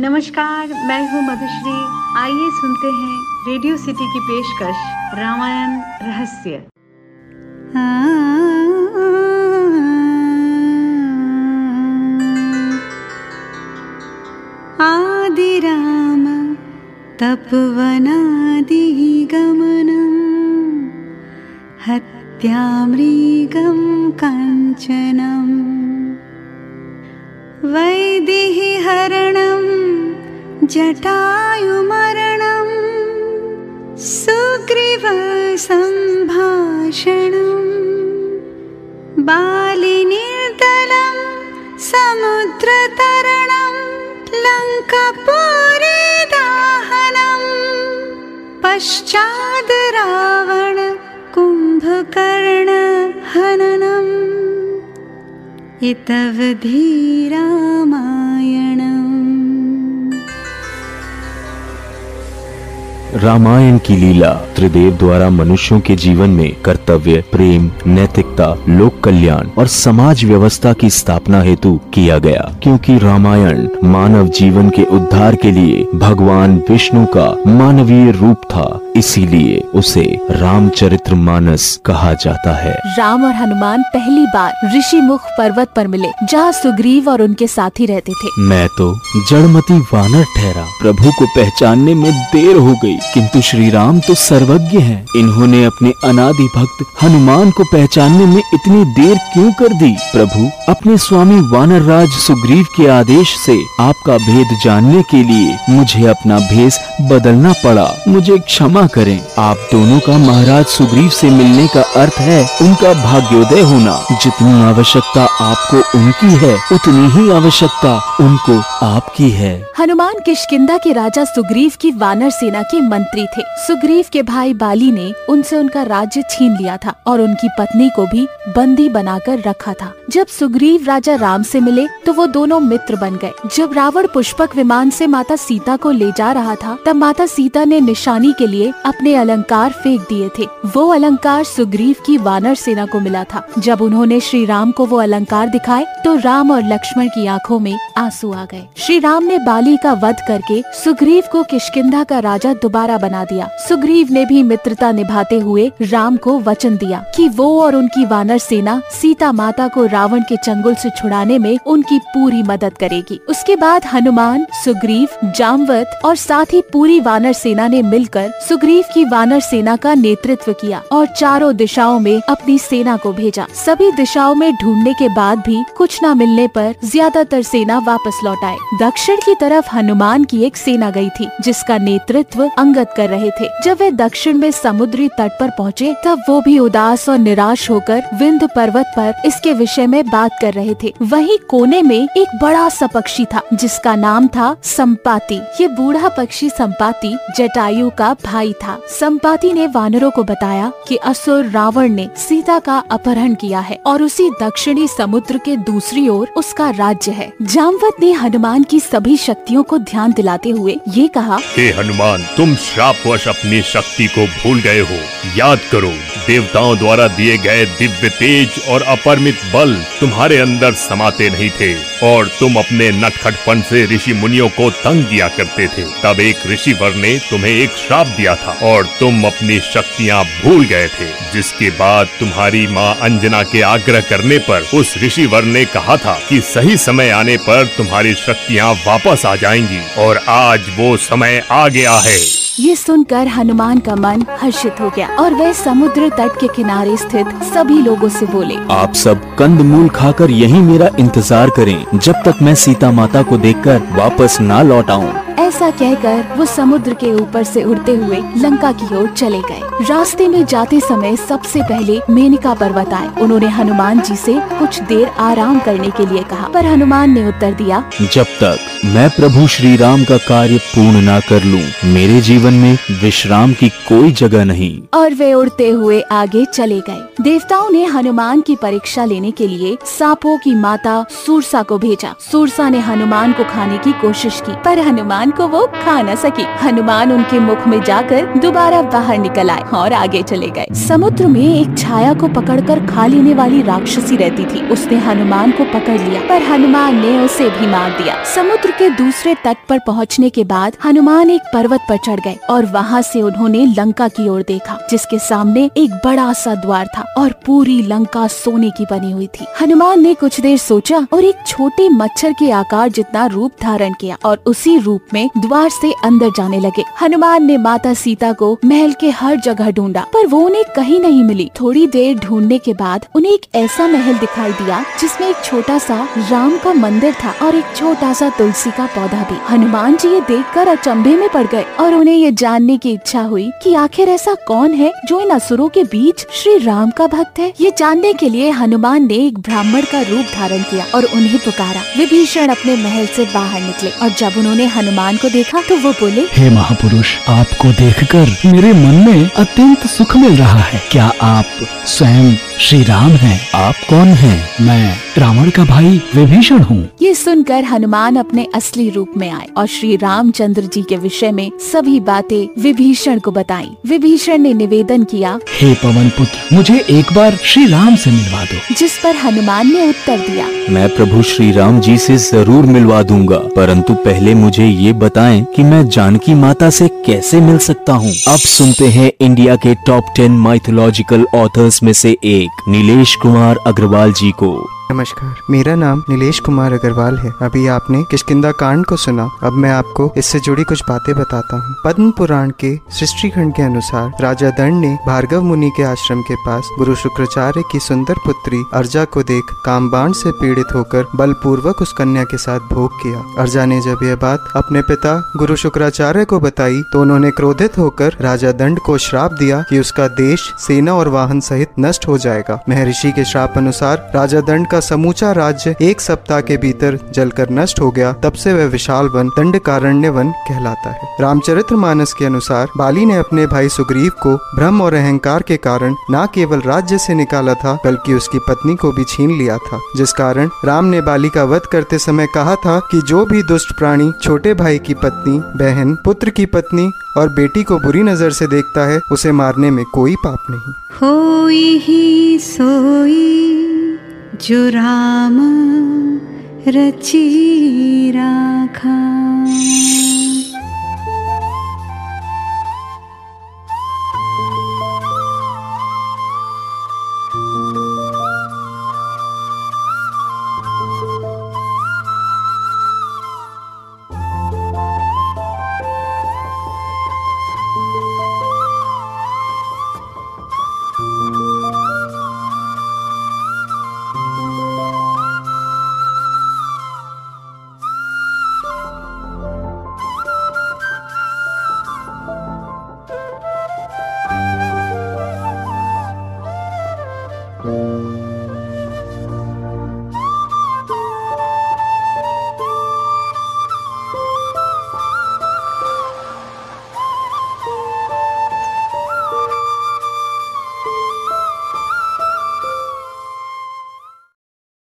नमस्कार, मैं हूँ मधुश्री। आइए सुनते हैं रेडियो सिटी की पेशकश, रामायण रहस्य। आदि राम आदिराम, तपवनादिगमनम्, हत्यामृगं काञ्चनम्। वैदेहिहरणं जटायुमरणं सुग्रीवसम्भाषणं बालिनिर्दलं समुद्रतरणं लङ्कपूरिदाहनं दाहनम् पश्चाद् रावणकुम्भकर्णहनम् इतव धीराम रामायण की लीला त्रिदेव द्वारा मनुष्यों के जीवन में कर्तव्य प्रेम नैतिकता लोक कल्याण और समाज व्यवस्था की स्थापना हेतु किया गया। क्योंकि रामायण मानव जीवन के उद्धार के लिए भगवान विष्णु का मानवीय रूप था इसीलिए उसे रामचरित्र मानस कहा जाता है। राम और हनुमान पहली बार ऋषि मुख पर्वत पर मिले जहाँ सुग्रीव और उनके साथी रहते थे। मैं तो जड़मती वानर ठहरा। प्रभु को पहचानने में देर हो गई। किंतु श्री राम तो सर्वज्ञ हैं। इन्होंने अपने अनादि भक्त हनुमान को पहचानने में इतनी देर क्यों कर दी? प्रभु, अपने स्वामी वानर राज सुग्रीव के आदेश से आपका भेद जानने के लिए मुझे अपना भेष बदलना पड़ा। मुझे क्षमा करें। आप दोनों का महाराज सुग्रीव से मिलने का अर्थ है उनका भाग्योदय होना। जितनी आवश्यकता आपको उनकी है, उतनी ही आवश्यकता उनको आपकी है। हनुमान किशकिंदा के राजा सुग्रीव की वानर सेना के मंत्री थे। सुग्रीव के भाई बाली ने उनसे उनका राज्य छीन लिया था और उनकी पत्नी को भी बंदी बनाकर रखा था। जब सुग्रीव राजा राम से मिले तो वो दोनों मित्र बन गए। जब रावण पुष्पक विमान से माता सीता को ले जा रहा था, तब माता सीता ने निशानी के लिए अपने अलंकार फेंक दिए थे। वो अलंकार सुग्रीव की वानर सेना को मिला था। जब उन्होंने श्री राम को वो अलंकार दिखाए तो राम और लक्ष्मण की आँखों में आँसू आ गए। श्री राम ने बाली का वध करके सुग्रीव को किशकिंधा का राजा दोबारा बना दिया। सुग्रीव ने भी मित्रता निभाते हुए राम को वचन दिया कि वो और उनकी वानर सेना सीता माता को रावण के चंगुल से छुड़ाने में उनकी पूरी मदद करेगी। उसके बाद हनुमान, सुग्रीव, जामवत और साथ ही पूरी वानर सेना ने मिलकर सुग्रीव की वानर सेना का नेतृत्व किया और चारों दिशाओं में अपनी सेना को भेजा। सभी दिशाओं में ढूँढने के बाद भी कुछ न मिलने पर ज़्यादातर सेना वापस लौट आए। दक्षिण की तरफ़ हनुमान की एक सेना गई थी, जिसका नेतृत्व अंगद कर रहे थे। जब वे दक्षिण में समुद्री तट पर पहुँचे, तब वो भी उदास और निराश होकर विंध्य पर्वत पर इसके विषय में बात कर रहे थे। वहीं कोने में एक बड़ा सा पक्षी था, जिसका नाम था संपाति। ये बूढ़ा पक्षी संपाति जटायु का भाई था। संपाति ने वानरों को बताया कि असुर रावण ने सीता का अपहरण किया है, और उसी दक्षिणी समुद्र के दूसरी ओर उसका राज्य है। जामवत ने हनुमान की सभी शक्तियों को ध्यान दिलाते हुए ये कहा, हे हनुमान, तुम श्रापवश अपनी शक्ति को भूल गए हो। याद करो, देवताओं द्वारा दिए गए दिव्य तेज और अपरमित बल तुम्हारे अंदर समाते नहीं थे, और तुम अपने नटखटपन से ऋषि मुनियों को तंग किया करते थे। तब एक ऋषि वर ने तुम्हें एक श्राप दिया था, और तुम अपनी शक्तियाँ भूल गए थे, जिसके बाद तुम्हारी माँ अंजना के आग्रह करने पर उस ऋषि वर ने कहा था कि सही समय आने पर तुम्हारी शक्तियाँ वापस आ जाएँगी और आज वो समय आ गया है। ये सुनकर हनुमान का मन हर्षित हो गया और वह समुद्र तट के किनारे स्थित सभी लोगों से बोले आप सब कंद मूल खाकर यही मेरा इंतज़ार करें। जब तक मैं सीता माता को देखकर वापस ना लौट आऊँ। ऐसा कहकर वो समुद्र के ऊपर से उड़ते हुए लंका की ओर चले गए। रास्ते में जाते समय सबसे पहले मेनका पर्वत आए। उन्होंने हनुमान जी से कुछ देर आराम करने के लिए कहा पर हनुमान ने उत्तर दिया जब तक मैं प्रभु श्री राम का कार्य पूर्ण ना कर लूँ, मेरे जीवन में विश्राम की कोई जगह नहीं। और वे उड़ते हुए आगे चले गए। देवताओं ने हनुमान की परीक्षा लेने के लिए सांपों की माता सूरसा को भेजा। सूरसा ने हनुमान को खाने की कोशिश की पर हनुमान हनुमान को वो खा न सकी। हनुमान उनके मुख में जाकर दोबारा बाहर निकल आए और आगे चले गए। समुद्र में एक छाया को पकड़कर खा लेने वाली राक्षसी रहती थी। उसने हनुमान को पकड़ लिया, पर हनुमान ने उसे भी मार दिया। समुद्र के दूसरे तट पर पहुँचने के बाद हनुमान एक पर्वत पर चढ़ गए और वहाँ से उन्होंने लंका की ओर देखा, जिसके सामने एक बड़ा सा द्वार था और पूरी लंका सोने की बनी हुई थी। हनुमान ने कुछ देर सोचा और एक छोटे मच्छर के आकार जितना रूप धारण किया और उसी रूप में द्वार से अंदर जाने लगे। हनुमान ने माता सीता को महल के हर जगह ढूंढा, पर वो उन्हें कहीं नहीं मिली। थोड़ी देर ढूँढने के बाद उन्हें एक ऐसा महल दिखाई दिया, जिसमें एक छोटा सा राम का मंदिर था और एक छोटा सा तुलसी का पौधा भी। हनुमान जी ये देखकर अचंभे में पड़ गए और उन्हें ये जानने की इच्छा हुई कि आखिर ऐसा कौन है जो इन असुरों के बीच श्री राम का भक्त है। ये जानने के लिए हनुमान ने एक ब्राह्मण का रूप धारण किया और उन्हें पुकारा। विभीषण अपने महल से बाहर निकले और जब उन्होंने हनुमान को देखा तो वो बोले हे महापुरुष आपको देखकर मेरे मन में अत्यंत सुख मिल रहा है। क्या आप स्वयं श्री राम हैं? आप कौन हैं? मैं रावण का भाई विभीषण हूँ। ये सुनकर हनुमान अपने असली रूप में आए और श्री रामचंद्र जी के विषय में सभी बातें विभीषण को बताई। विभीषण ने निवेदन किया हे पवन पुत्र मुझे एक बार श्री राम से मिलवा दो। जिस पर हनुमान ने उत्तर दिया। मैं प्रभु श्री राम जी से ज़रूर मिलवा दूँगा परंतु पहले मुझे ये बताएँ कि मैं जानकी माता से कैसे मिल सकता हूँ। अब सुनते हैं इंडिया के टॉप टेन माइथोलॉजिकल ऑथर्स में से एक, नीलेश कुमार अग्रवाल जी को। नमस्कार। मेरा नाम नीलेश कुमार अग्रवाल है। अभी आपने किशकिंदा कांड को सुना। अब मैं आपको इससे जुड़ी कुछ बातें बताता हूँ। पद्म पुराण के सृष्टि खंड के अनुसार राजा दंड ने भार्गव मुनि के आश्रम के पास गुरु शुक्राचार्य की सुंदर पुत्री अर्जा को देख कामबाण से पीड़ित होकर बलपूर्वक उस कन्या के साथ भोग किया। अर्जा ने जब यह बात अपने पिता गुरु शुक्राचार्य को बताई तो उन्होंने क्रोधित होकर राजा दंड को श्राप दिया कि उसका देश, सेना और वाहन सहित नष्ट हो जाएगा। महर्षि के श्राप अनुसार राजा दंड का समूचा राज्य एक सप्ताह के भीतर जलकर नष्ट हो गया, तब से वह विशाल वन दंडकारण्य वन कहलाता है। रामचरित्र मानस के अनुसार, बाली ने अपने भाई सुग्रीव को भ्रम और अहंकार के कारण न केवल राज्य से निकाला था, बल्कि उसकी पत्नी को भी छीन लिया था। जिस कारण राम ने बाली का वध करते समय कहा था कि जो भी दुष्ट प्राणी छोटे भाई की पत्नी, बहन, पुत्र की पत्नी और बेटी को बुरी नज़र से देखता है, उसे मारने में कोई पाप नहीं। होई ही सोई। जो राम रची राखा